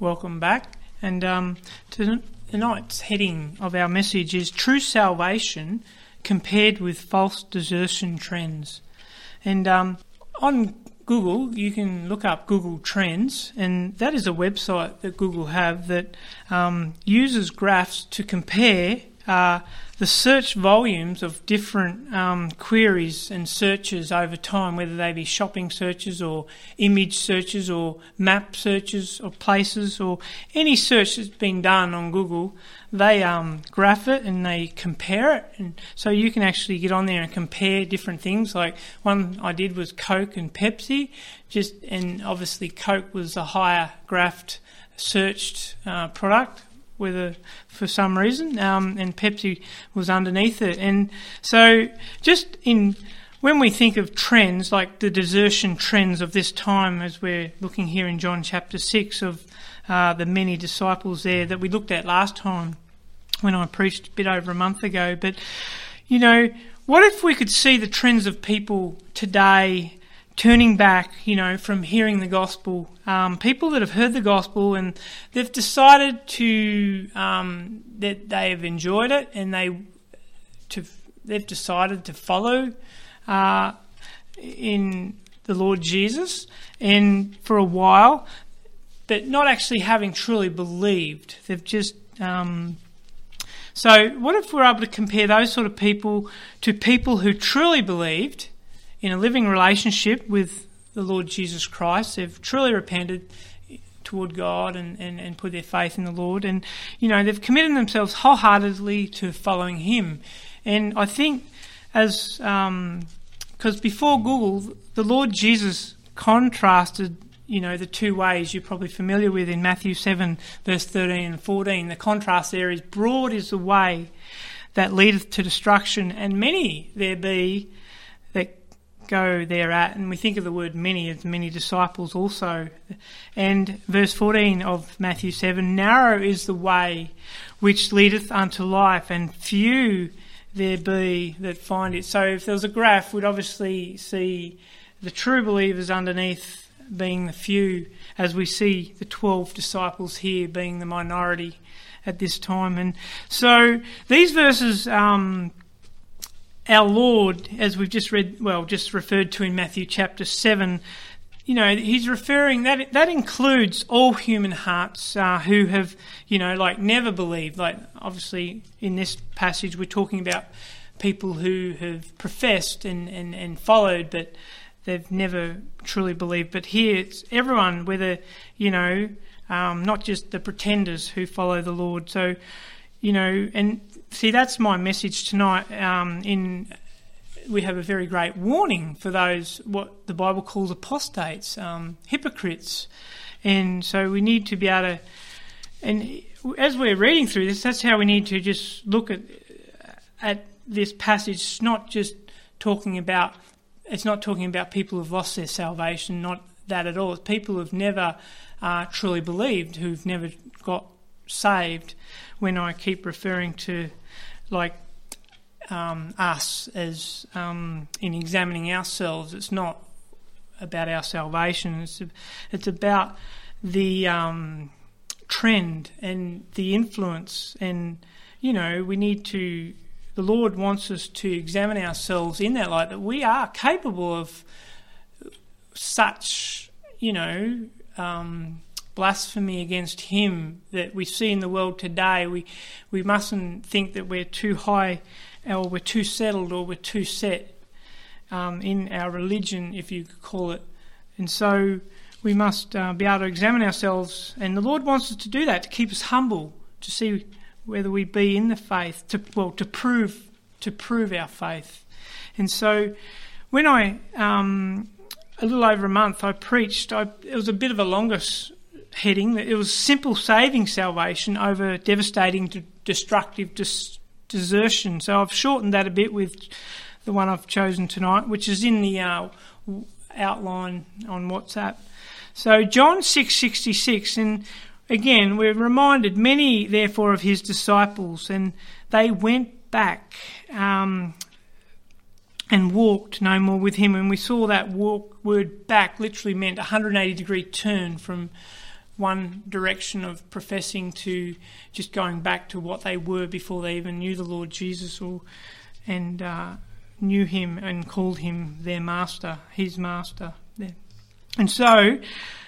welcome back. And um, tonight's heading of our message is True Salvation Compared with False Desertion Trends. And um, on Google, you can look up Google Trends, and that is a website that Google have that um, uses graphs to compare uh, the search volumes of different um, queries and searches over time, whether they be shopping searches or image searches or map searches or places or any search that's been done on Google, they um, graph it and they compare it. And so you can actually get on there and compare different things. Like one I did was Coke and Pepsi, just and obviously Coke was a higher graphed searched uh, product whether for some reason, um, and Pepsi was underneath it. And so, just in when we think of trends like the desertion trends of this time, as we're looking here in John chapter six of uh, the many disciples there that we looked at last time when I preached a bit over a month ago, but you know, what if we could see the trends of people today turning back, you know, from hearing the gospel. Um, people that have heard the gospel and they've decided to um, that they have enjoyed it and they to they've decided to follow uh, in the Lord Jesus and for a while, but not actually having truly believed. They've just um, so what if we're able to compare those sort of people to people who truly believed? In a living relationship with the Lord Jesus Christ. They've truly repented toward God and, and, and put their faith in the Lord. And, you know, they've committed themselves wholeheartedly to following Him. And I think as, because um, before Google, the Lord Jesus contrasted you know, the two ways you're probably familiar with in Matthew 7, verse 13 and 14. The contrast there is broad is the way that leadeth to destruction, and many there be go there at, and we think of the word many as many disciples also. And verse 14 of Matthew 7 Narrow is the way which leadeth unto life, and few there be that find it. So if there was a graph, we'd obviously see the true believers underneath being the few, as we see the 12 disciples here being the minority at this time. And so these verses um, our Lord, as we've just read, well, just referred to in Matthew chapter 7, you know, he's referring that that includes all human hearts uh, who have, you know, like never believed. Like obviously in this passage, we're talking about people who have professed and, and, and followed, but they've never truly believed. But here it's everyone, whether you know, um, not just the pretenders who follow the Lord. So, you know, and see, that's my message tonight. Um, in we have a very great warning for those what the Bible calls apostates, um, hypocrites, and so we need to be able to. And as we're reading through this, that's how we need to just look at at this passage. Not just talking about. It's not talking about people who've lost their salvation. Not that at all. It's people who've never uh, truly believed, who've never got saved. When I keep referring to like um, us as um, in examining ourselves. It's not about our salvation. It's it's about the um, trend and the influence, and you know we need to. The Lord wants us to examine ourselves in that light that we are capable of such, you know, um, blasphemy against Him that we see in the world today. We we mustn't think that we're too high, or we're too settled, or we're too set um, in our religion, if you could call it. And so we must uh, be able to examine ourselves, and the Lord wants us to do that to keep us humble, to see whether we be in the faith, to well to prove to prove our faith. And so when I um, a little over a month, I preached. I, it was a bit of a longer heading. It was simple saving salvation over devastating, destructive dis- desertion. So I've shortened that a bit with the one I've chosen tonight, which is in the uh, outline on WhatsApp. So John six sixty six, and again we're reminded many therefore of his disciples, and they went back. Um, and walked no more with him. And we saw that walk word back literally meant a 180 degree turn from one direction of professing to just going back to what they were before they even knew the Lord Jesus or and uh, knew him and called him their master, his master. And so,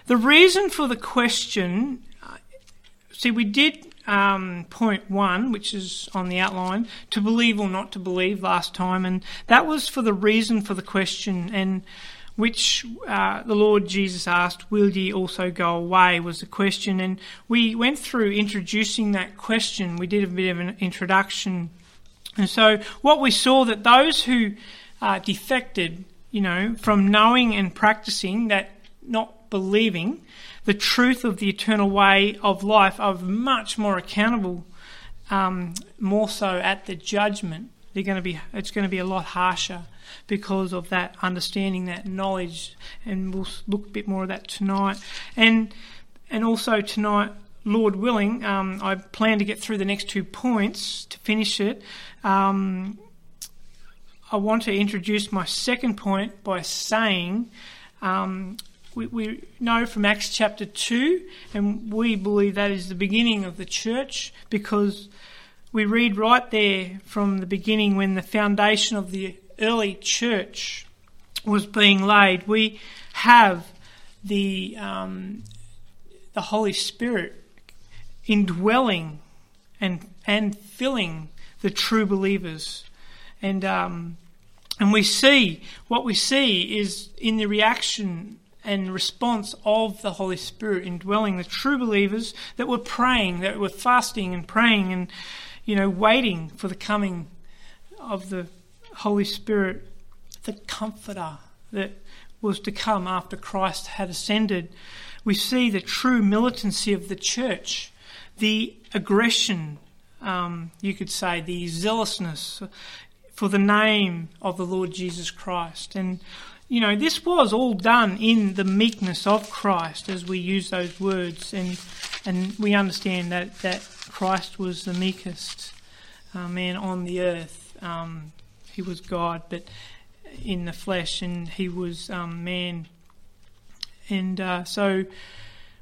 the reason for the question, uh, see, we did um, point one, which is on the outline, to believe or not to believe last time, and that was for the reason for the question, and which uh, the Lord Jesus asked, Will ye also go away? was the question. And we went through introducing that question. We did a bit of an introduction. And so what we saw that those who uh, defected, you know, from knowing and practicing that not believing the truth of the eternal way of life are much more accountable, um, more so at the judgment. They're going to be, it's going to be a lot harsher because of that understanding, that knowledge, and we'll look a bit more of that tonight. And and also tonight, Lord willing, um, I plan to get through the next two points to finish it. Um, I want to introduce my second point by saying um, we, we, know from Acts chapter 2, and we believe that is the beginning of the church because we read right there from the beginning when the foundation of the early church was being laid, we have the um, the Holy Spirit indwelling and and filling the true believers, and um, and we see what we see is in the reaction and response of the Holy Spirit indwelling the true believers that were praying, that were fasting and praying, and you know waiting for the coming of the Holy Spirit, the Comforter that was to come after Christ had ascended. We see the true militancy of the church, the aggression, um, you could say, the zealousness for the name of the Lord Jesus Christ. And, you know, this was all done in the meekness of Christ as we use those words. And, and we understand that, that Christ was the meekest uh, man on the earth. Um, he was God, but in the flesh, and he was um, man. And uh, so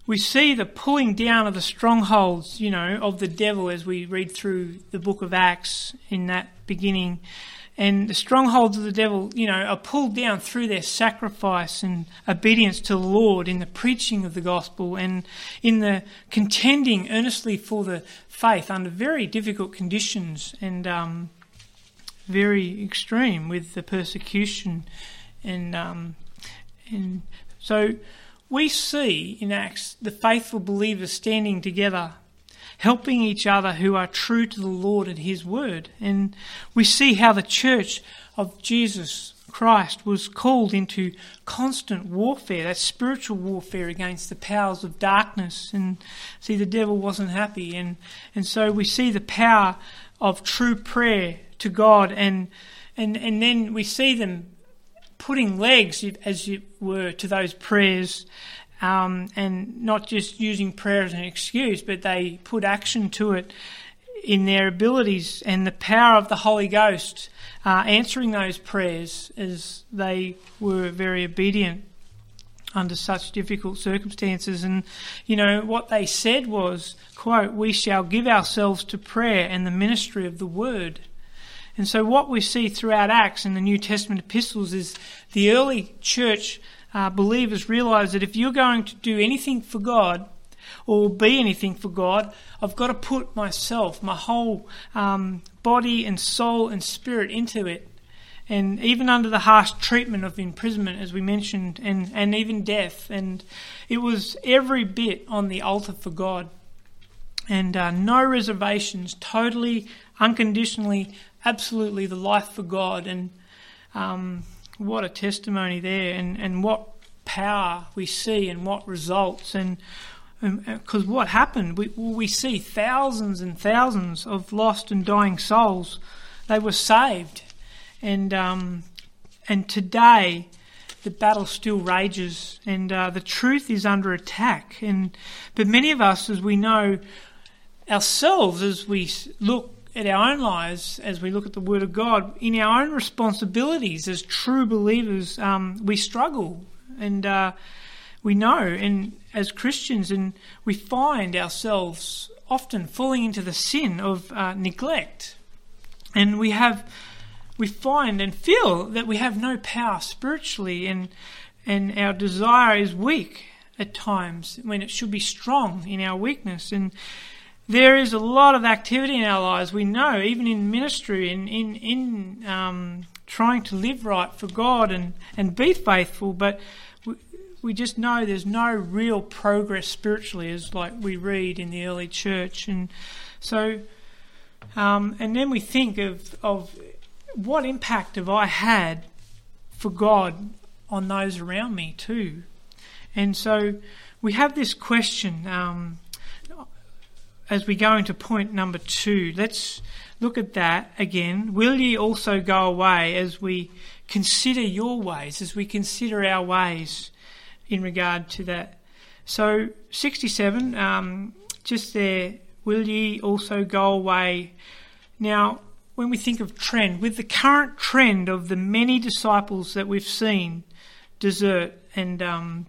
we see the pulling down of the strongholds, you know, of the devil as we read through the book of Acts in that beginning. And the strongholds of the devil, you know, are pulled down through their sacrifice and obedience to the Lord in the preaching of the gospel and in the contending earnestly for the faith under very difficult conditions. And um, very extreme with the persecution, and um, and so we see in Acts the faithful believers standing together, helping each other who are true to the Lord and His Word, and we see how the church of Jesus Christ was called into constant warfare, that spiritual warfare against the powers of darkness. And see, the devil wasn't happy. And, and so we see the power of true prayer to God, and and and then we see them putting legs, as it were, to those prayers, um, and not just using prayer as an excuse, but they put action to it in their abilities and the power of the Holy Ghost uh, answering those prayers as they were very obedient under such difficult circumstances. And, you know, what they said was, quote, we shall give ourselves to prayer and the ministry of the word. And so, what we see throughout Acts and the New Testament epistles is the early church uh, believers realize that if you're going to do anything for God or be anything for God, I've got to put myself, my whole um, body and soul and spirit into it. And even under the harsh treatment of imprisonment, as we mentioned, and, and even death, and it was every bit on the altar for God. And uh, no reservations, totally, unconditionally absolutely the life for God. And um, what a testimony there, and, and what power we see, and what results. And because what happened, we, we see thousands and thousands of lost and dying souls. They were saved. And, um, and today, the battle still rages, and uh, the truth is under attack. And but many of us, as we know ourselves, as we look at our own lives as we look at the Word of God, in our own responsibilities as true believers, um, we struggle. And uh, we know, and as Christians, and we find ourselves often falling into the sin of uh, neglect, and we have, we find and feel that we have no power spiritually, and and our desire is weak at times when it should be strong in our weakness, and there is a lot of activity in our lives. We know, even in ministry, in in in um, trying to live right for God and and be faithful, but we, we just know there's no real progress spiritually, as like we read in the early church, and so, um, and then we think of of what impact have I had for God on those around me too, and so we have this question. Um, as we go into point number two, let's look at that again. Will ye also go away as we consider your ways, as we consider our ways in regard to that? So, 67, um, just there, will ye also go away? Now, when we think of trend, with the current trend of the many disciples that we've seen desert and um,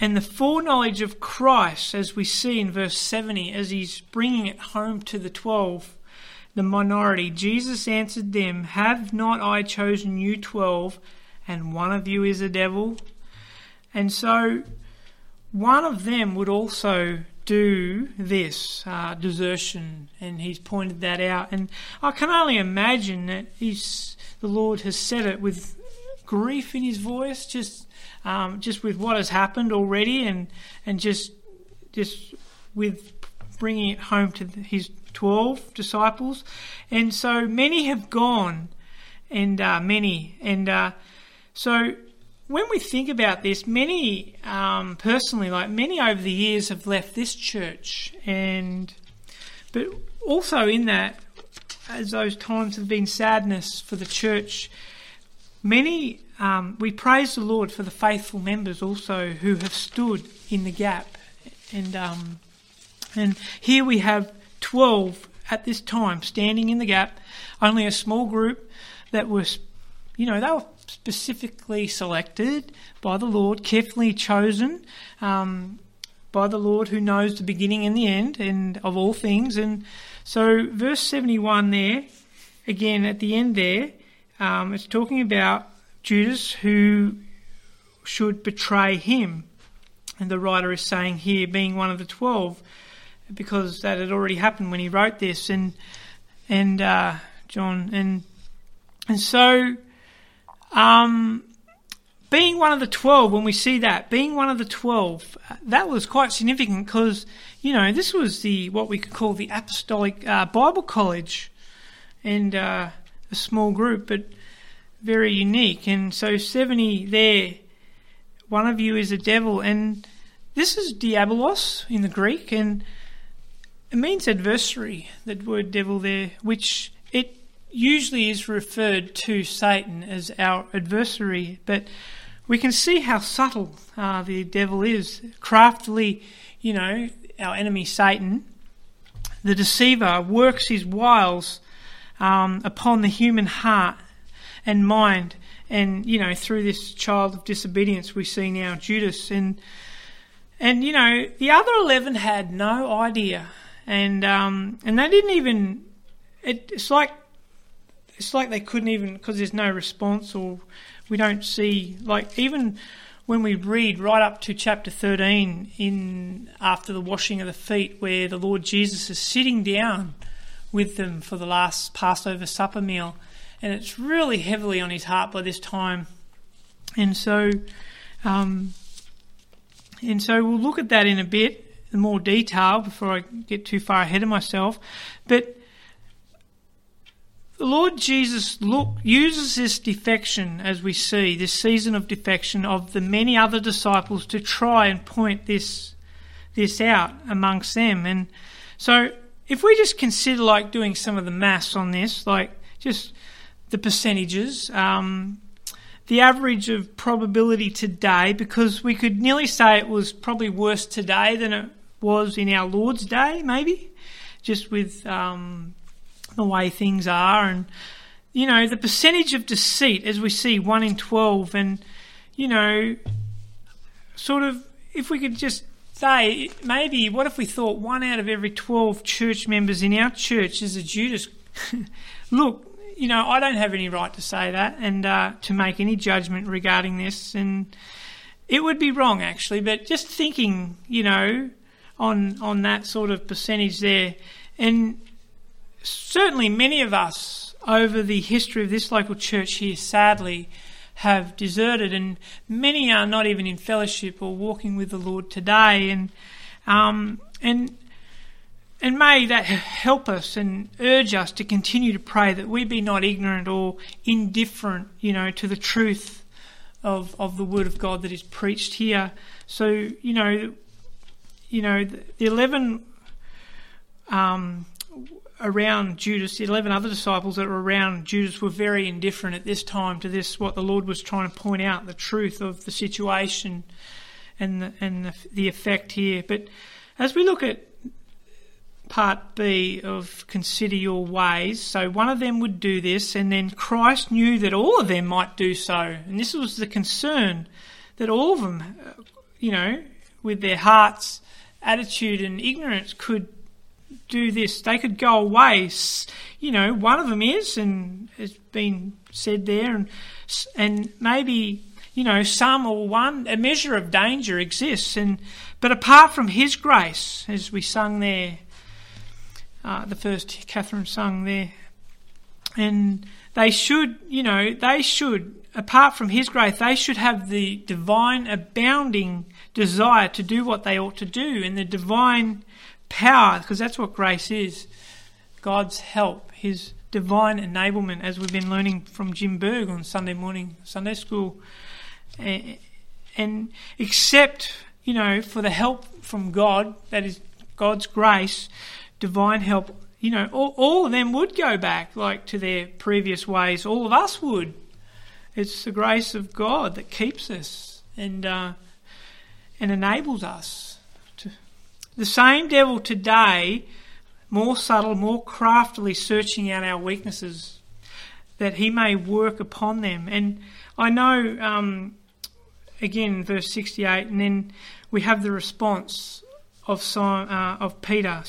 and the foreknowledge of Christ, as we see in verse 70, as he's bringing it home to the twelve, the minority, Jesus answered them, Have not I chosen you twelve, and one of you is a devil? And so one of them would also do this uh, desertion, and he's pointed that out. And I can only imagine that he's, the Lord has said it with grief in his voice, just um, just with what has happened already, and and just just with bringing it home to his twelve disciples, and so many have gone, and uh, many, and uh, so when we think about this, many um, personally, like many over the years, have left this church, and but also in that, as those times have been sadness for the church, many um, we praise the Lord for the faithful members also who have stood in the gap. And, um, and here we have 12 at this time standing in the gap, only a small group that was, you know, they were specifically selected by the Lord, carefully chosen um, by the Lord who knows the beginning and the end and of all things. And so, verse 71 there, again at the end there, um, it's talking about Judas who should betray him. And the writer is saying here, being one of the twelve, because that had already happened when he wrote this, and and uh, John and and so, um, being one of the twelve, when we see that being one of the twelve, that was quite significant because you know this was the what we could call the apostolic uh, Bible college, and uh, a small group, but very unique. And so 70 there, one of you is a devil. And this is diabolos in the Greek, and it means adversary, that word devil there, which it usually is referred to Satan as our adversary. But we can see how subtle uh, the devil is. Craftily, you know, our enemy Satan, the deceiver, works his wiles um, upon the human heart and mind. And, you know, through this child of disobedience, we see now Judas. And, and you know, the other 11 had no idea. And, um, and they didn't even, it, it's like, it's like they couldn't even, because there's no response or we don't see, like, even when we read right up to chapter 13 in after the washing of the feet where the Lord Jesus is sitting down with them for the last Passover supper meal and it's really heavily on his heart by this time. And so, um, and so we'll look at that in a bit, in more detail, before I get too far ahead of myself. But the Lord Jesus look, uses this defection, as we see, this season of defection of the many other disciples to try and point this this out amongst them. And so, if we just consider like doing some of the maths on this, like just the percentages. Um, the average of probability today, because we could nearly say it was probably worse today than it was in our Lord's day, maybe, just with um, the way things are. And, you know, the percentage of deceit, as we see, 1 in 12, and, you know, sort of, if we could just say, maybe, what if we thought one out of every 12 church members in our church is a Judas? Look, you know, I don't have any right to say that and uh, to make any judgment regarding this, and it would be wrong actually. But just thinking, you know, on on that sort of percentage there, and certainly many of us over the history of this local church here, sadly, have deserted, and many are not even in fellowship or walking with the Lord today, and um, and and may that help us and urge us to continue to pray that we be not ignorant or indifferent, you know, to the truth of of the Word of God that is preached here. So you know, you know, the, the eleven um, around Judas, the eleven other disciples that were around Judas were very indifferent at this time to this. What the Lord was trying to point out, the truth of the situation and the, and the, the effect here. But as we look at part B of consider your ways. So one of them would do this, and then Christ knew that all of them might do so. And this was the concern that all of them, uh, you know, with their hearts, attitude, and ignorance, could do this. They could go away. You know, one of them is, and has been said there, and and maybe you know some or one a measure of danger exists, and but apart from His grace, as we sung there, uh, the first Catherine sung there. And they should, you know, they should, apart from His grace, they should have the divine abounding desire to do what they ought to do and the divine power, because that's what grace is God's help, His divine enablement, as we've been learning from Jim Berg on Sunday morning, Sunday school. And, except, you know, for the help from God, that is God's grace, divine help, you know, all, all of them would go back like to their previous ways. All of us would. It's the grace of God that keeps us and uh, and enables us. The same devil today, more subtle, more craftily searching out our weaknesses, that he may work upon them. And I know, um, again, verse sixty-eight, and then we have the response of Simon, uh, of Peter.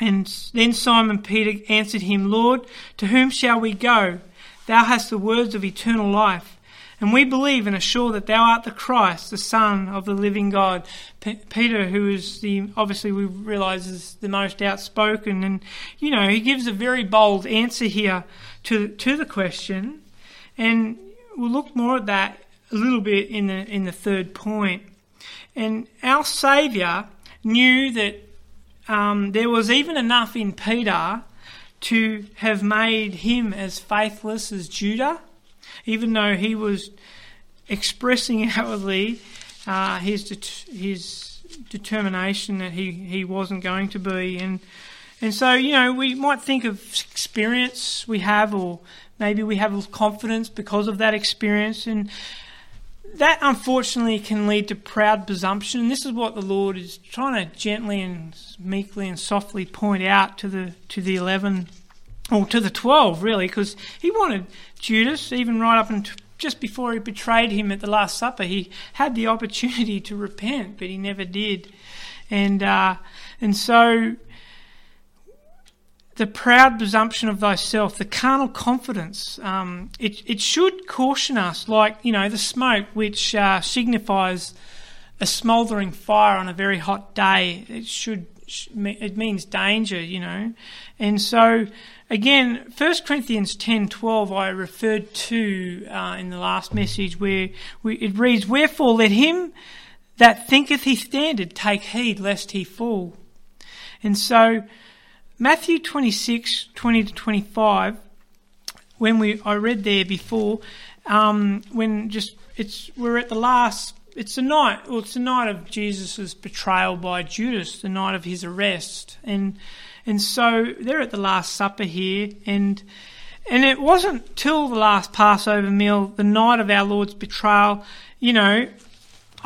And then Simon Peter answered him, Lord, to whom shall we go? Thou hast the words of eternal life. And we believe and assure that thou art the Christ, the Son of the living God. P- Peter, who is the, obviously we realise is the most outspoken, and, you know, he gives a very bold answer here to, to the question. And we'll look more at that a little bit in the, in the third point. And our Saviour knew that um, there was even enough in Peter to have made him as faithless as Judah, even though he was expressing outwardly uh, his his determination that he, he wasn't going to be. And and so you know we might think of experience we have, or maybe we have confidence because of that experience, and that unfortunately can lead to proud presumption. This is what the Lord is trying to gently and meekly and softly point out to the to the eleven, or to the twelve, really, because he wanted Judas even right up until just before he betrayed him at the Last Supper. He had the opportunity to repent, but he never did, and uh, and so the proud presumption of thyself, the carnal confidence, um, it, it should caution us, like, you know, the smoke, which uh, signifies a smouldering fire on a very hot day. It should, it means danger, you know. And so, again, 1 Corinthians 10.12 I referred to uh, in the last message where we, it reads, Wherefore let him that thinketh he standeth take heed lest he fall. And so, Matthew 26, 20 to 25, when we I read there before, um, when just it's we're at the last it's the night well it's the night of Jesus' betrayal by Judas, the night of his arrest. And and so they're at the Last Supper here and and it wasn't till the last Passover meal, the night of our Lord's betrayal, you know,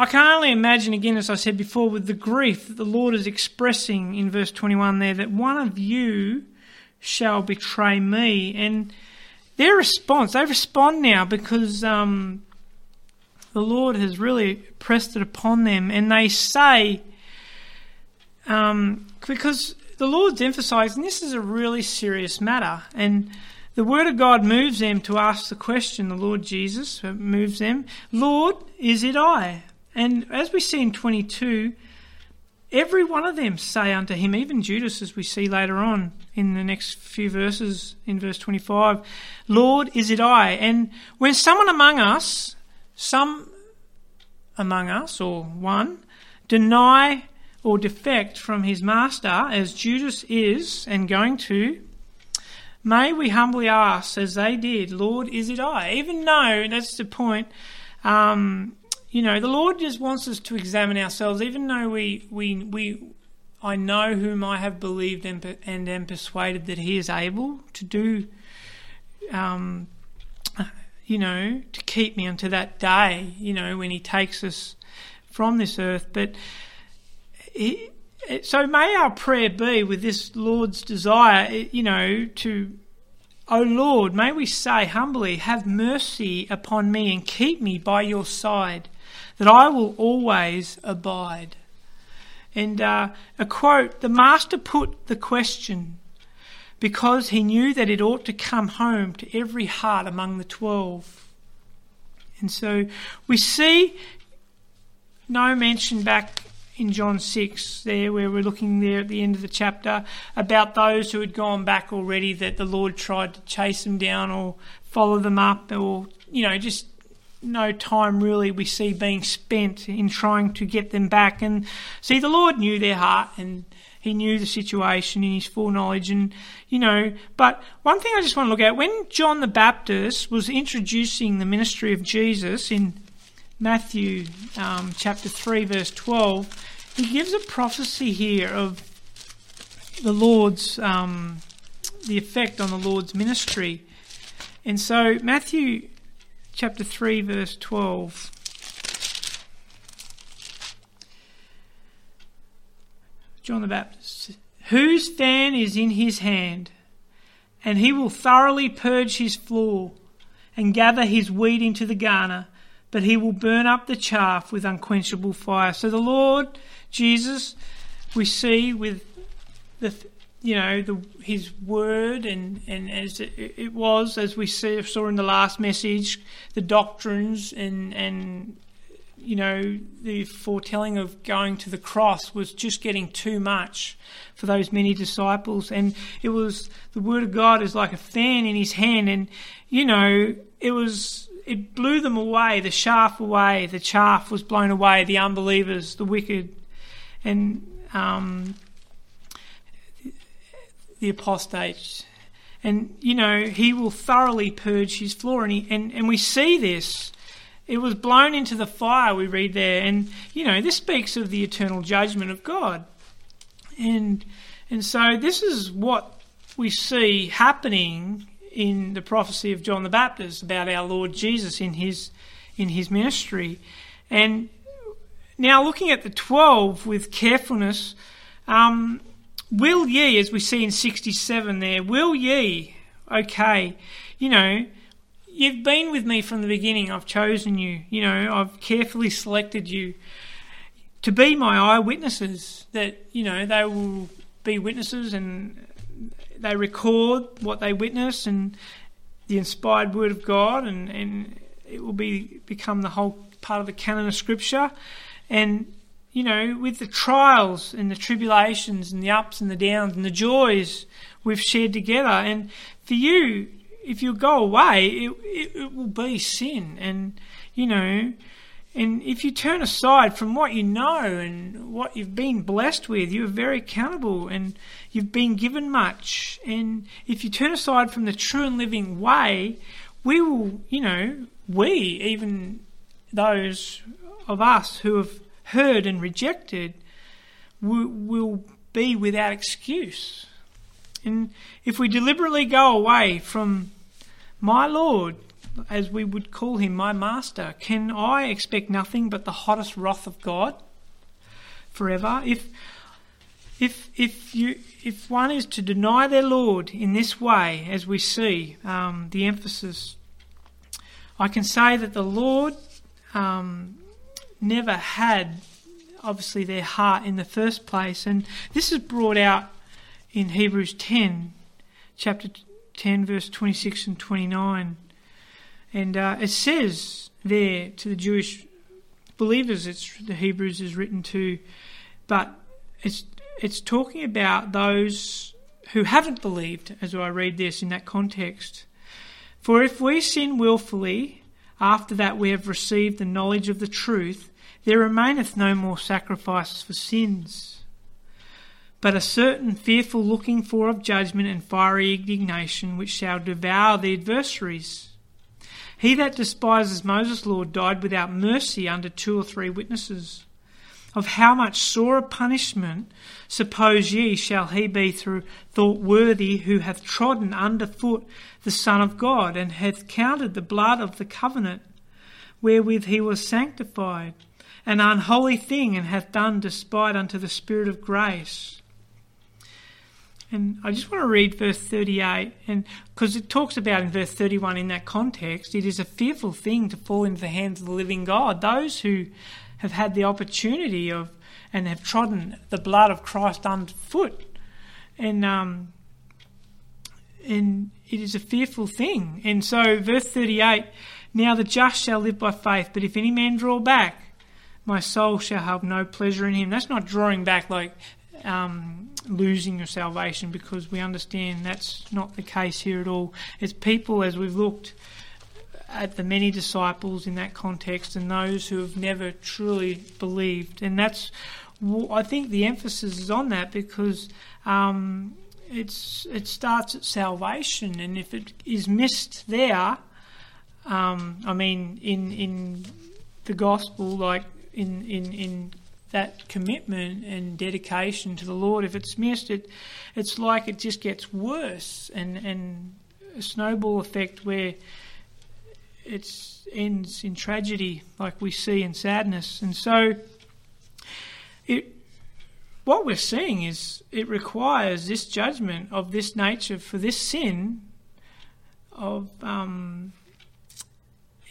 I can only imagine, again, as I said before, with the grief that the Lord is expressing in verse 21 there, that one of you shall betray me. And their response, they respond now because um, the Lord has really pressed it upon them, and they say, um, because the Lord's emphasizing this is a really serious matter, and the Word of God moves them to ask the question, the Lord Jesus moves them, Lord, is it I? And as we see in 22, every one of them say unto him, even Judas, as we see later on in the next few verses, in verse 25, Lord, is it I? And when someone among us, some among us, or one, deny or defect from his master, as Judas is and going to, may we humbly ask, as they did, Lord, is it I? Even though, that's the point, um, you know, the Lord just wants us to examine ourselves, even though we, we, we, I know whom I have believed and, and am persuaded that He is able to do, um, you know, to keep me unto that day, you know, when He takes us from this earth. But he, so may our prayer be with this Lord's desire, you know, to, O Lord, may we say humbly, have mercy upon me and keep me by your side that I will always abide. And uh, a quote The Master put the question because he knew that it ought to come home to every heart among the twelve. And so we see no mention back in John 6, there where we're looking there at the end of the chapter, about those who had gone back already, that the Lord tried to chase them down or follow them up, or, you know, just no time really we see being spent in trying to get them back. And see, the Lord knew their heart and he knew the situation in his full knowledge. And, you know, but one thing I just want to look at when John the Baptist was introducing the ministry of Jesus in Matthew um, chapter 3, verse 12, he gives a prophecy here of the Lord's, um, the effect on the Lord's ministry. And so, Matthew chapter 3, verse 12. John the Baptist, whose fan is in his hand, and he will thoroughly purge his floor and gather his wheat into the garner, but he will burn up the chaff with unquenchable fire. So the Lord Jesus, we see with the you know the, his word and, and as it, it, was as we saw in the last message the doctrines and and you know the foretelling of going to the cross was just getting too much for those many disciples and it was the word of God is like a fan in his hand and you know it was it blew them away the chaff away the chaff was blown away the unbelievers the wicked and um, the apostates. And, you know, he will thoroughly purge his floor. And, he, and, and we see this. It was blown into the fire, we read there. And, you know, this speaks of the eternal judgment of God. And, and so this is what we see happening in the prophecy of John the Baptist about our Lord Jesus in his, in his ministry. And now looking at the 12 with carefulness, um, Will ye, as we see in 67 there, will ye, okay, you know, you've been with me from the beginning. I've chosen you. You know, I've carefully selected you to be my eyewitnesses. That, you know, they will be witnesses and they record what they witness and the inspired word of God and, and it will be become the whole part of the canon of scripture. And you know, with the trials and the tribulations and the ups and the downs and the joys we've shared together. And for you, if you go away, it, it, it, will be sin. And, you know, and if you turn aside from what you know and what you've been blessed with, you're very accountable and you've been given much. And if you turn aside from the true and living way, we will, you know, we, even those of us who have heard and rejected will, will be without excuse. And if we deliberately go away from my Lord, as we would call him, my master, can I expect nothing but the hottest wrath of God forever? If if if you if one is to deny their Lord in this way, as we see um, the emphasis, I can say that the Lord um, never had, obviously, their heart in the first place. And this is brought out in Hebrews 10, chapter 10, verse 26 and 29. And uh, it says there to the Jewish believers, it's the Hebrews is written to, but it's it's talking about those who haven't believed, as I read this in that context. For if we sin wilfully, after that we have received the knowledge of the truth, there remaineth no more sacrifices for sins, but a certain fearful looking for of judgment and fiery indignation which shall devour the adversaries. He that despises Moses' law died without mercy under two or three witnesses. Of how much sorer punishment, suppose ye, shall he be through thought worthy who hath trodden under foot the Son of God, and hath counted the blood of the covenant wherewith he was sanctified, an unholy thing, and hath done despite unto the Spirit of grace. And I just want to read verse 38, and because it talks about in verse 31 in that context, it is a fearful thing to fall into the hands of the living God. Those who have had the opportunity of and have trodden the blood of Christ underfoot, and um, and it is a fearful thing. And so, verse 38 Now the just shall live by faith, but if any man draw back, my soul shall have no pleasure in him. That's not drawing back like um, losing your salvation, because we understand that's not the case here at all. It's people, as we've looked at the many disciples in that context and those who have never truly believed. And that's, I think the emphasis is on that because um, it's it starts at salvation, and if it is missed there, um, I mean, in in the gospel, like in in in that commitment and dedication to the Lord, if it's missed, it it's like it just gets worse, and and a snowball effect where it ends in tragedy, like we see in sadness, and so it what we're seeing is it requires this judgment of this nature for this sin of um,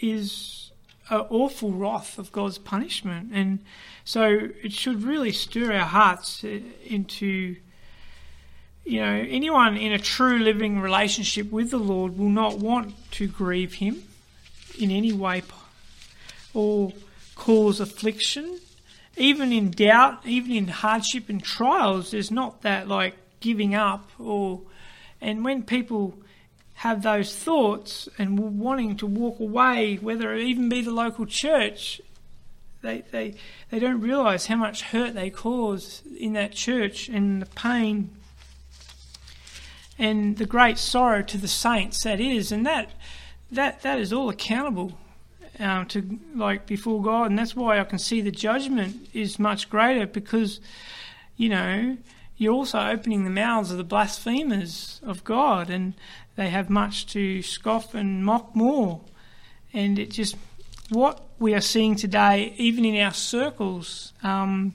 is an awful wrath of God's punishment, and so it should really stir our hearts into. You know, anyone in a true living relationship with the Lord will not want to grieve Him in any way or cause affliction even in doubt, even in hardship and trials, there's not that like giving up or and when people have those thoughts and wanting to walk away, whether it even be the local church, they, they, they don't realise how much hurt they cause in that church and the pain and the great sorrow to the saints that is, and that that that is all accountable um, to like before God, and that's why I can see the judgment is much greater because, you know, you're also opening the mouths of the blasphemers of God, and they have much to scoff and mock more, and it just what we are seeing today, even in our circles. Um,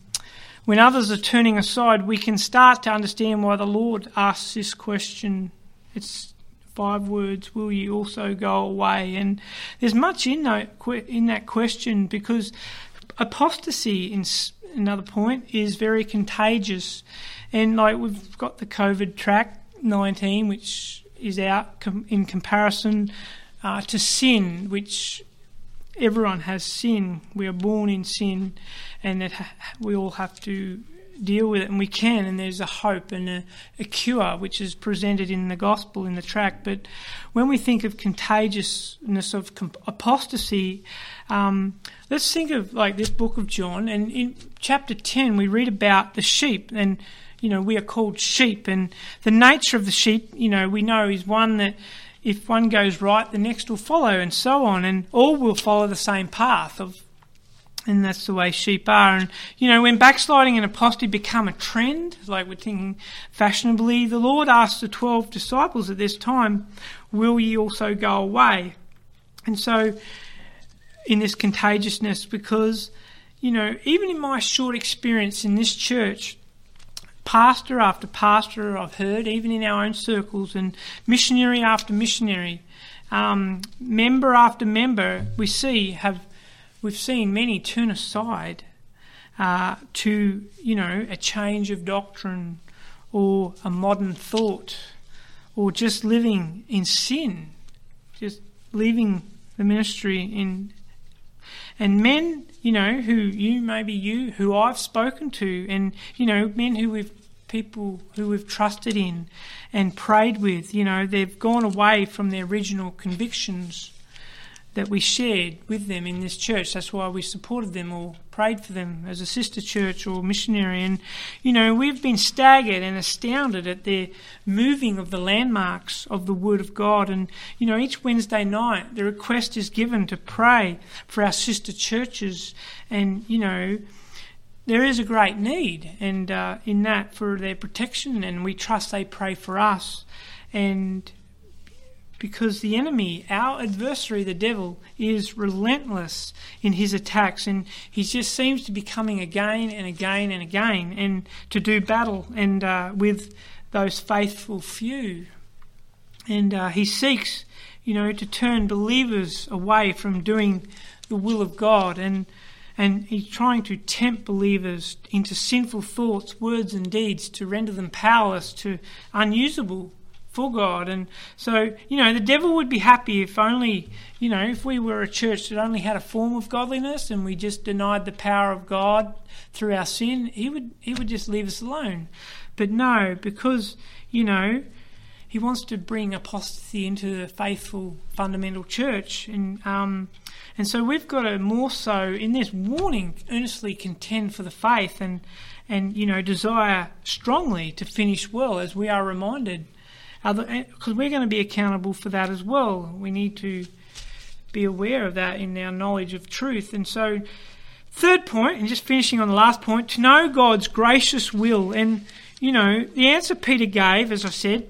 when others are turning aside, we can start to understand why the Lord asks this question. It's five words, will you also go away? And there's much in that, in that question because apostasy, in another point, is very contagious. And like we've got the COVID track 19, which is out in comparison uh, to sin, which everyone has sin. We are born in sin, and ha- we all have to deal with it, and we can, and there's a hope and a, a, cure which is presented in the gospel in the track. But when we think of contagiousness of apostasy, um, let's think of like this book of John, and in chapter 10, we read about the sheep, and you know, we are called sheep, and the nature of the sheep, you know, we know is one that if one goes right, the next will follow, and so on, and all will follow the same path of and that's the way sheep are. And, you know, when backsliding and apostasy become a trend, like we're thinking fashionably, the Lord asked the 12 disciples at this time, Will ye also go away? And so, in this contagiousness, because, you know, even in my short experience in this church, pastor after pastor I've heard, even in our own circles, and missionary after missionary, um, member after member, we see have we've seen many turn aside uh, to, you know, a change of doctrine or a modern thought or just living in sin, just leaving the ministry in. And men, you know, who you, maybe you, who I've spoken to, and, you know, men who we've, people who we've trusted in and prayed with, you know, they've gone away from their original convictions that we shared with them in this church. That's why we supported them or prayed for them as a sister church or missionary. And, you know, we've been staggered and astounded at their moving of the landmarks of the Word of God. And, you know, each Wednesday night, the request is given to pray for our sister churches. And, you know, there is a great need and uh, in that for their protection and we trust they pray for us and because the enemy, our adversary, the devil, is relentless in his attacks and he just seems to be coming again and again and again and to do battle and uh, with those faithful few. And uh, he seeks, you know, to turn believers away from doing the will of God and and he's trying to tempt believers into sinful thoughts, words, and deeds to render them powerless, to unusable for God. And so, you know, the devil would be happy if only, you know, if we were a church that only had a form of godliness and we just denied the power of God through our sin, he would he would just leave us alone. But no, because, you know, he wants to bring apostasy into the faithful fundamental church and um, and so we've got to more so in this warning earnestly contend for the faith and and you know desire strongly to finish well as we are reminded because we're going to be accountable for that as well. We need to be aware of that in our knowledge of truth. And so, third point, and just finishing on the last point, to know God's gracious will. And, you know, the answer Peter gave, as I said,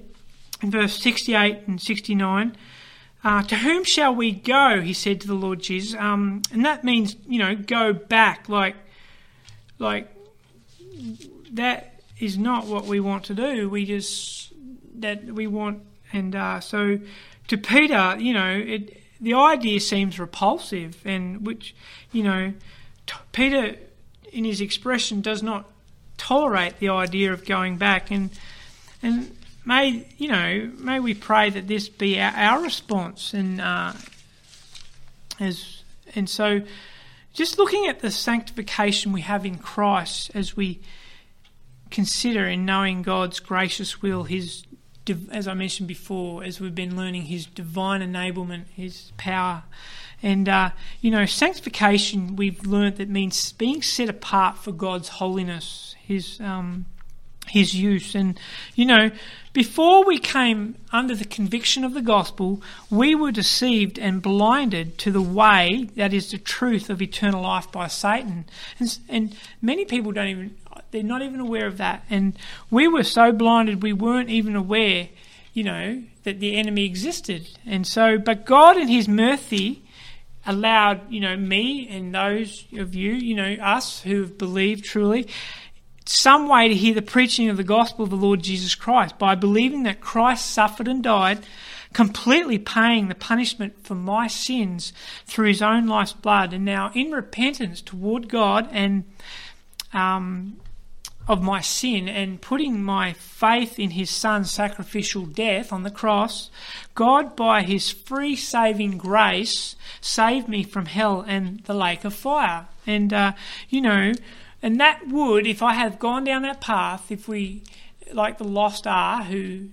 in verse 68 and 69, uh, to whom shall we go? He said to the Lord Jesus. Um, and that means, you know, go back. Like, like, that is not what we want to do. We just that we want. And uh, so to Peter, you know, it, the idea seems repulsive, and which, you know, t- Peter, in his expression, does not tolerate the idea of going back. And and may you know, may we pray that this be our, our response. And uh, as and so, just looking at the sanctification we have in Christ as we consider in knowing God's gracious will, His as I mentioned before, as we've been learning His divine enablement, His power. And, uh, you know, sanctification, we've learned that means being set apart for God's holiness, His, um, His use. And, you know, before we came under the conviction of the gospel, we were deceived and blinded to the way that is the truth of eternal life by Satan. And, and many people don't even they're not even aware of that. And we were so blinded, we weren't even aware, you know, that the enemy existed. And so, but God in His mercy allowed, you know, me and those of you, you know, us who have believed truly, some way to hear the preaching of the gospel of the Lord Jesus Christ by believing that Christ suffered and died, completely paying the punishment for my sins through his own life's blood, and now in repentance toward God and um, of my sin and putting my faith in his son's sacrificial death on the cross, God, by his free saving grace, saved me from hell and the lake of fire. And, uh, you know, and that would, if I had gone down that path, if we, like the lost are who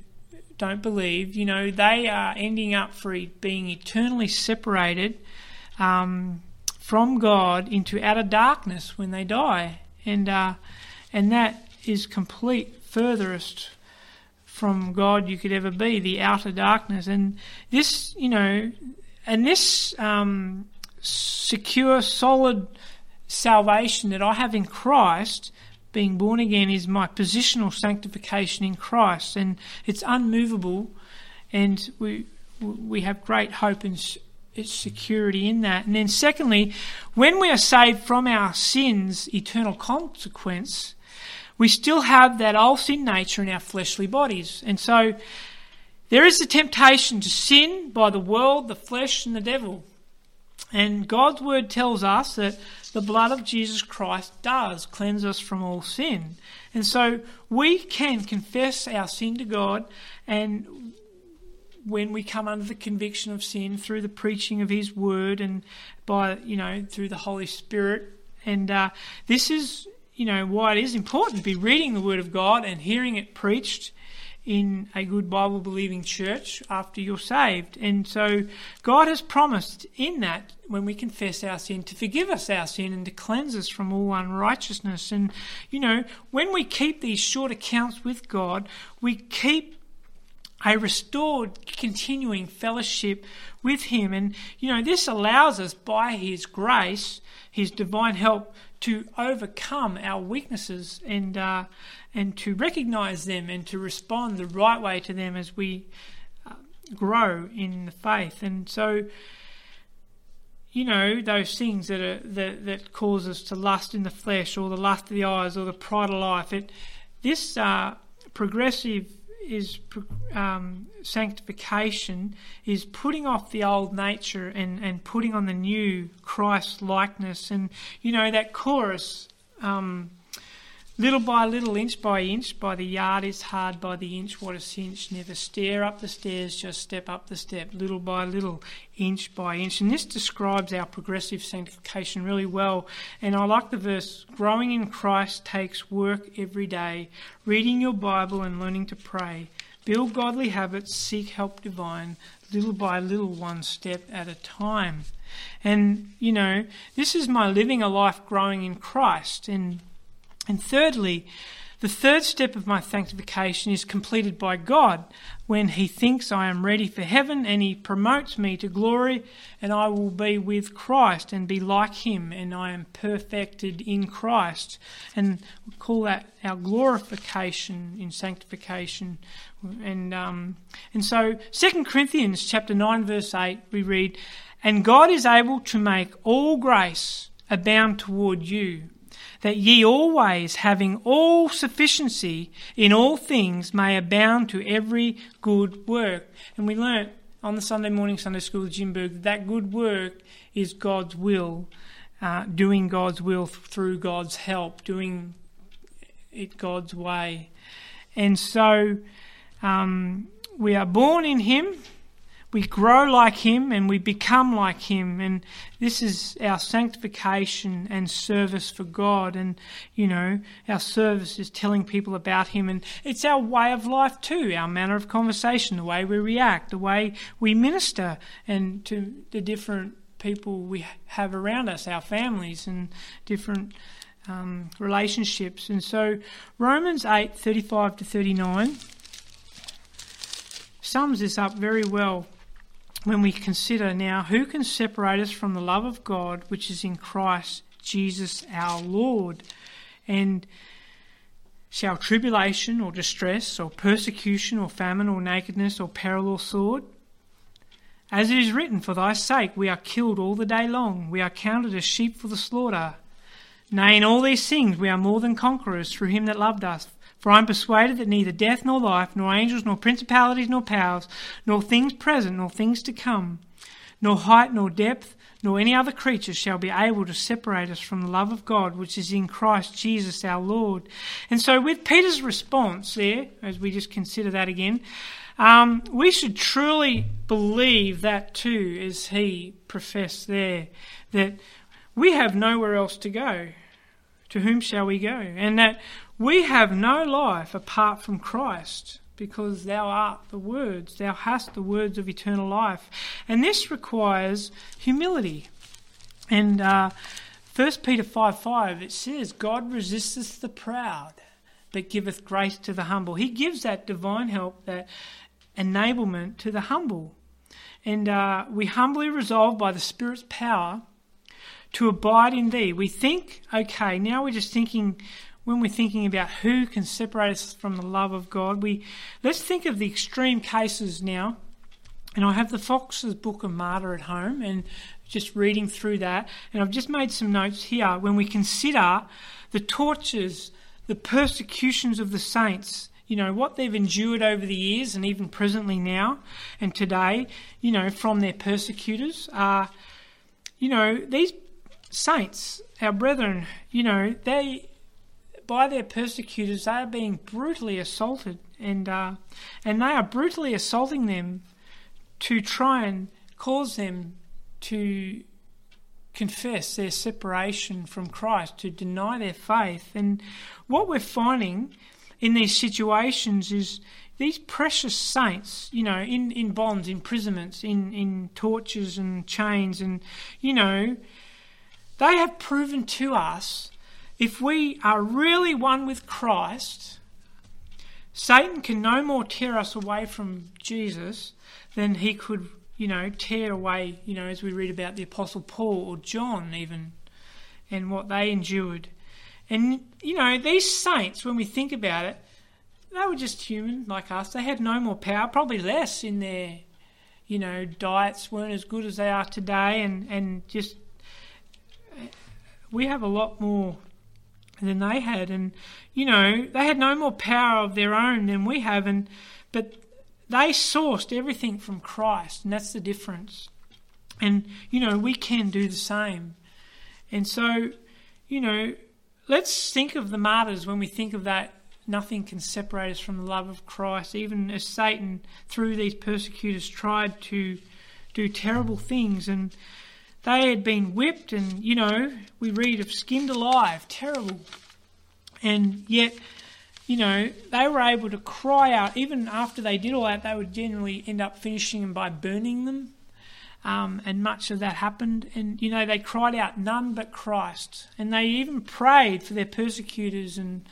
don't believe, you know, they are ending up for being eternally separated um, from God into outer darkness when they die. And, uh, and that is complete furthest from God you could ever be, the outer darkness. And this, you know, and this um, secure, solid salvation that I have in Christ, being born again, is my positional sanctification in Christ, and it's unmovable, and we we have great hope and security in that. And then, secondly, when we are saved from our sins, eternal consequence we still have that old sin nature in our fleshly bodies. And so there is a temptation to sin by the world, the flesh, and the devil. And God's word tells us that the blood of Jesus Christ does cleanse us from all sin. And so we can confess our sin to God and when we come under the conviction of sin through the preaching of his word and by you know through the holy spirit and uh, this is you know why it is important to be reading the word of god and hearing it preached in a good Bible believing church after you're saved. And so God has promised in that when we confess our sin to forgive us our sin and to cleanse us from all unrighteousness. And, you know, when we keep these short accounts with God, we keep a restored, continuing fellowship with Him. And, you know, this allows us by His grace, His divine help, to overcome our weaknesses and uh, and to recognize them and to respond the right way to them as we uh, grow in the faith. And so, you know, those things that are that, that cause us to lust in the flesh or the lust of the eyes or the pride of life. It this uh, progressive is um, sanctification is putting off the old nature and, and putting on the new Christ likeness. And you know that chorus. Um, Little by little, inch by inch, by the yard is hard, by the inch what a cinch. Never stare up the stairs, just step up the step, little by little, inch by inch. And this describes our progressive sanctification really well. And I like the verse growing in Christ takes work every day, reading your Bible and learning to pray. Build godly habits, seek help divine, little by little, one step at a time. And, you know, this is my living a life growing in Christ. And and thirdly, the third step of my sanctification is completed by God when He thinks I am ready for heaven and He promotes me to glory, and I will be with Christ and be like Him, and I am perfected in Christ. And we call that our glorification in sanctification. And um, and so, Second Corinthians chapter nine verse eight, we read, "And God is able to make all grace abound toward you." That ye always, having all sufficiency in all things, may abound to every good work. And we learnt on the Sunday morning Sunday school at Jimberg that good work is God's will, uh, doing God's will through God's help, doing it God's way. And so um, we are born in Him we grow like Him and we become like Him. And this is our sanctification and service for God. And, you know, our service is telling people about Him. And it's our way of life too, our manner of conversation, the way we react, the way we minister and to the different people we have around us, our families and different um, relationships. And so Romans 8 35 to 39 sums this up very well when we consider now who can separate us from the love of God which is in Christ Jesus our Lord. And shall tribulation or distress or persecution or famine or nakedness or peril or sword? As it is written, For thy sake we are killed all the day long, we are counted as sheep for the slaughter. Nay, in all these things we are more than conquerors through him that loved us. For I am persuaded that neither death nor life, nor angels, nor principalities, nor powers, nor things present, nor things to come, nor height, nor depth, nor any other creature shall be able to separate us from the love of God which is in Christ Jesus our Lord. And so, with Peter's response there, as we just consider that again, um, we should truly believe that too, as he professed there, that we have nowhere else to go. To whom shall we go? And that we have no life apart from Christ because thou art the words, thou hast the words of eternal life. And this requires humility. And uh, 1 Peter 5 5, it says, God resisteth the proud, but giveth grace to the humble. He gives that divine help, that enablement to the humble. And uh, we humbly resolve by the Spirit's power to abide in thee. We think, okay, now we're just thinking when we're thinking about who can separate us from the love of God, we let's think of the extreme cases now. And I have the Foxe's Book of Martyr at home and just reading through that. And I've just made some notes here when we consider the tortures, the persecutions of the saints, you know, what they've endured over the years and even presently now and today, you know, from their persecutors. Uh, you know, these saints, our brethren, you know, they, by their persecutors, they are being brutally assaulted, and uh, and they are brutally assaulting them to try and cause them to confess their separation from Christ, to deny their faith. And what we're finding in these situations is these precious saints, you know, in, in bonds, imprisonments, in, in tortures and chains, and, you know, they have proven to us if we are really one with Christ, Satan can no more tear us away from Jesus than he could, you know, tear away, you know, as we read about the Apostle Paul or John even, and what they endured. And, you know, these saints, when we think about it, they were just human like us. They had no more power, probably less in their, you know, diets weren't as good as they are today, and and just we have a lot more than they had, and you know they had no more power of their own than we have, and but they sourced everything from Christ, and that's the difference. And you know we can do the same, and so you know let's think of the martyrs when we think of that nothing can separate us from the love of Christ, even as Satan, through these persecutors, tried to do terrible things. And they had been whipped, and, you know, we read of skinned alive, terrible. And yet, you know, they were able to cry out. Even after they did all that, they would generally end up finishing them by burning them. Um, and much of that happened. And, you know, they cried out, none but Christ. And they even prayed for their persecutors and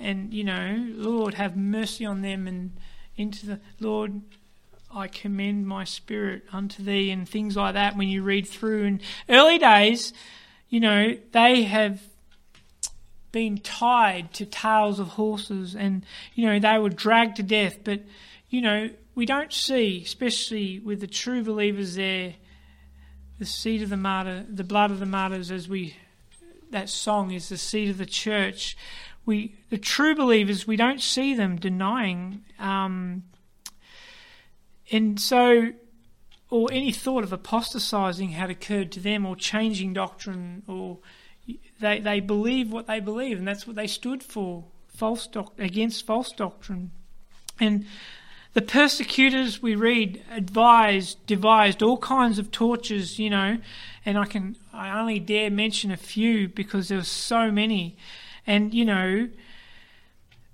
and you know, Lord, have mercy on them, and into the Lord, I commend my spirit unto thee, and things like that. When you read through, in early days, you know, they have been tied to tails of horses, and you know they were dragged to death. But you know, we don't see, especially with the true believers, there, the seed of the martyr, the blood of the martyrs, as we that song is the seed of the church we the true believers we don't see them denying um, and so or any thought of apostatizing had occurred to them or changing doctrine or they they believe what they believe and that's what they stood for false doc- against false doctrine and the persecutors we read advised devised all kinds of tortures you know and I can I only dare mention a few because there were so many and, you know,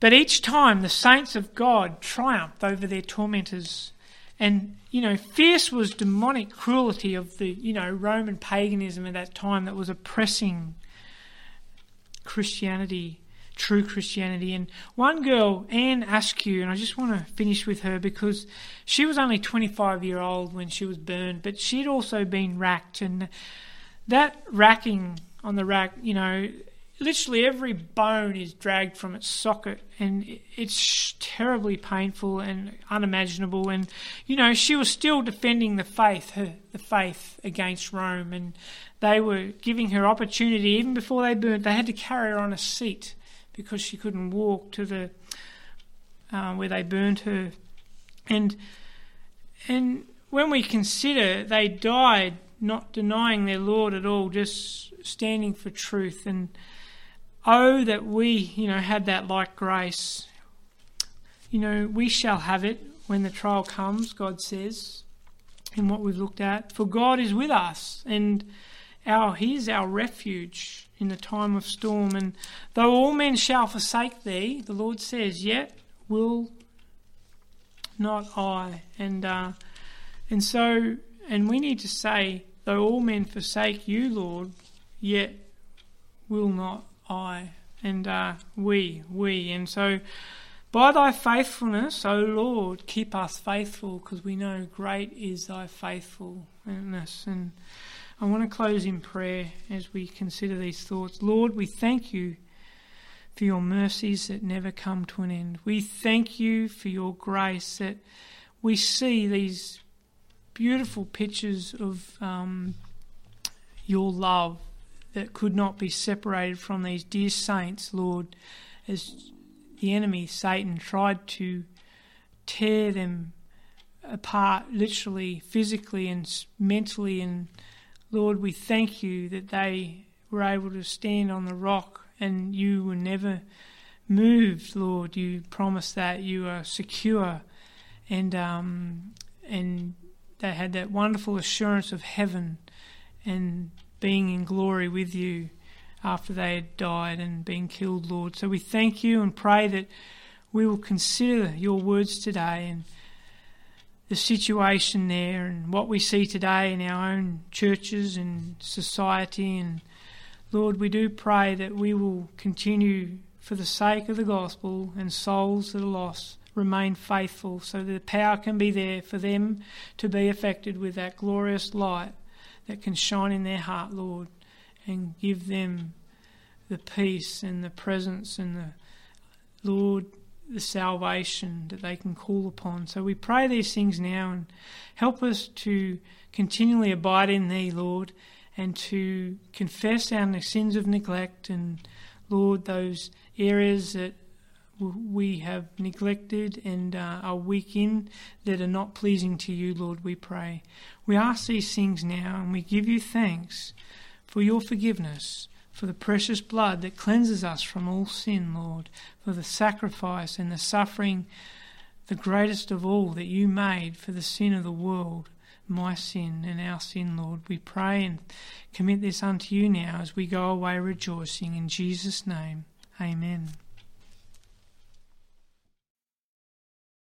but each time the saints of God triumphed over their tormentors. And, you know, fierce was demonic cruelty of the, you know, Roman paganism at that time that was oppressing Christianity, true Christianity. And one girl, Anne Askew, and I just want to finish with her because she was only 25 year old when she was burned, but she'd also been racked. And that racking on the rack, you know, literally every bone is dragged from its socket and it's terribly painful and unimaginable. And you know she was still defending the faith her the faith against Rome and they were giving her opportunity even before they burnt they had to carry her on a seat because she couldn't walk to the uh, where they burned her. And and when we consider they died not denying their Lord at all just standing for truth. And Oh, that we, you know, had that like grace. You know, we shall have it when the trial comes, God says, in what we've looked at. For God is with us, and our He is our refuge in the time of storm. And though all men shall forsake thee, the Lord says, yet will not I. And uh, and so, and we need to say, though all men forsake you, Lord, yet will not I, and uh, we, we. And so, by thy faithfulness, O Lord, keep us faithful, because we know great is thy faithfulness. And I want to close in prayer as we consider these thoughts. Lord, we thank you for your mercies that never come to an end. We thank you for your grace that we see these beautiful pictures of um, your love that could not be separated from these dear saints, Lord, as the enemy, Satan, tried to tear them apart, literally, physically, and mentally, and Lord, we thank you that they were able to stand on the rock and you were never moved, Lord. You promised that you are secure and um, and they had that wonderful assurance of heaven and being in glory with you after they had died and been killed, Lord. So we thank you and pray that we will consider your words today and the situation there and what we see today in our own churches and society. And Lord, we do pray that we will continue for the sake of the gospel and souls that are lost. Remain faithful so that the power can be there for them to be affected with that glorious light that can shine in their heart, Lord, and give them the peace and the presence and the Lord the salvation that they can call upon. So we pray these things now and help us to continually abide in Thee, Lord, and to confess our sins of neglect and, Lord, those areas that we have neglected and uh, are weak in that are not pleasing to you, Lord, we pray. We ask these things now and we give you thanks for your forgiveness for the precious blood that cleanses us from all sin, Lord, for the sacrifice and the suffering, the greatest of all that you made for the sin of the world, my sin and our sin, Lord. We pray and commit this unto you now as we go away rejoicing. In Jesus' name, amen.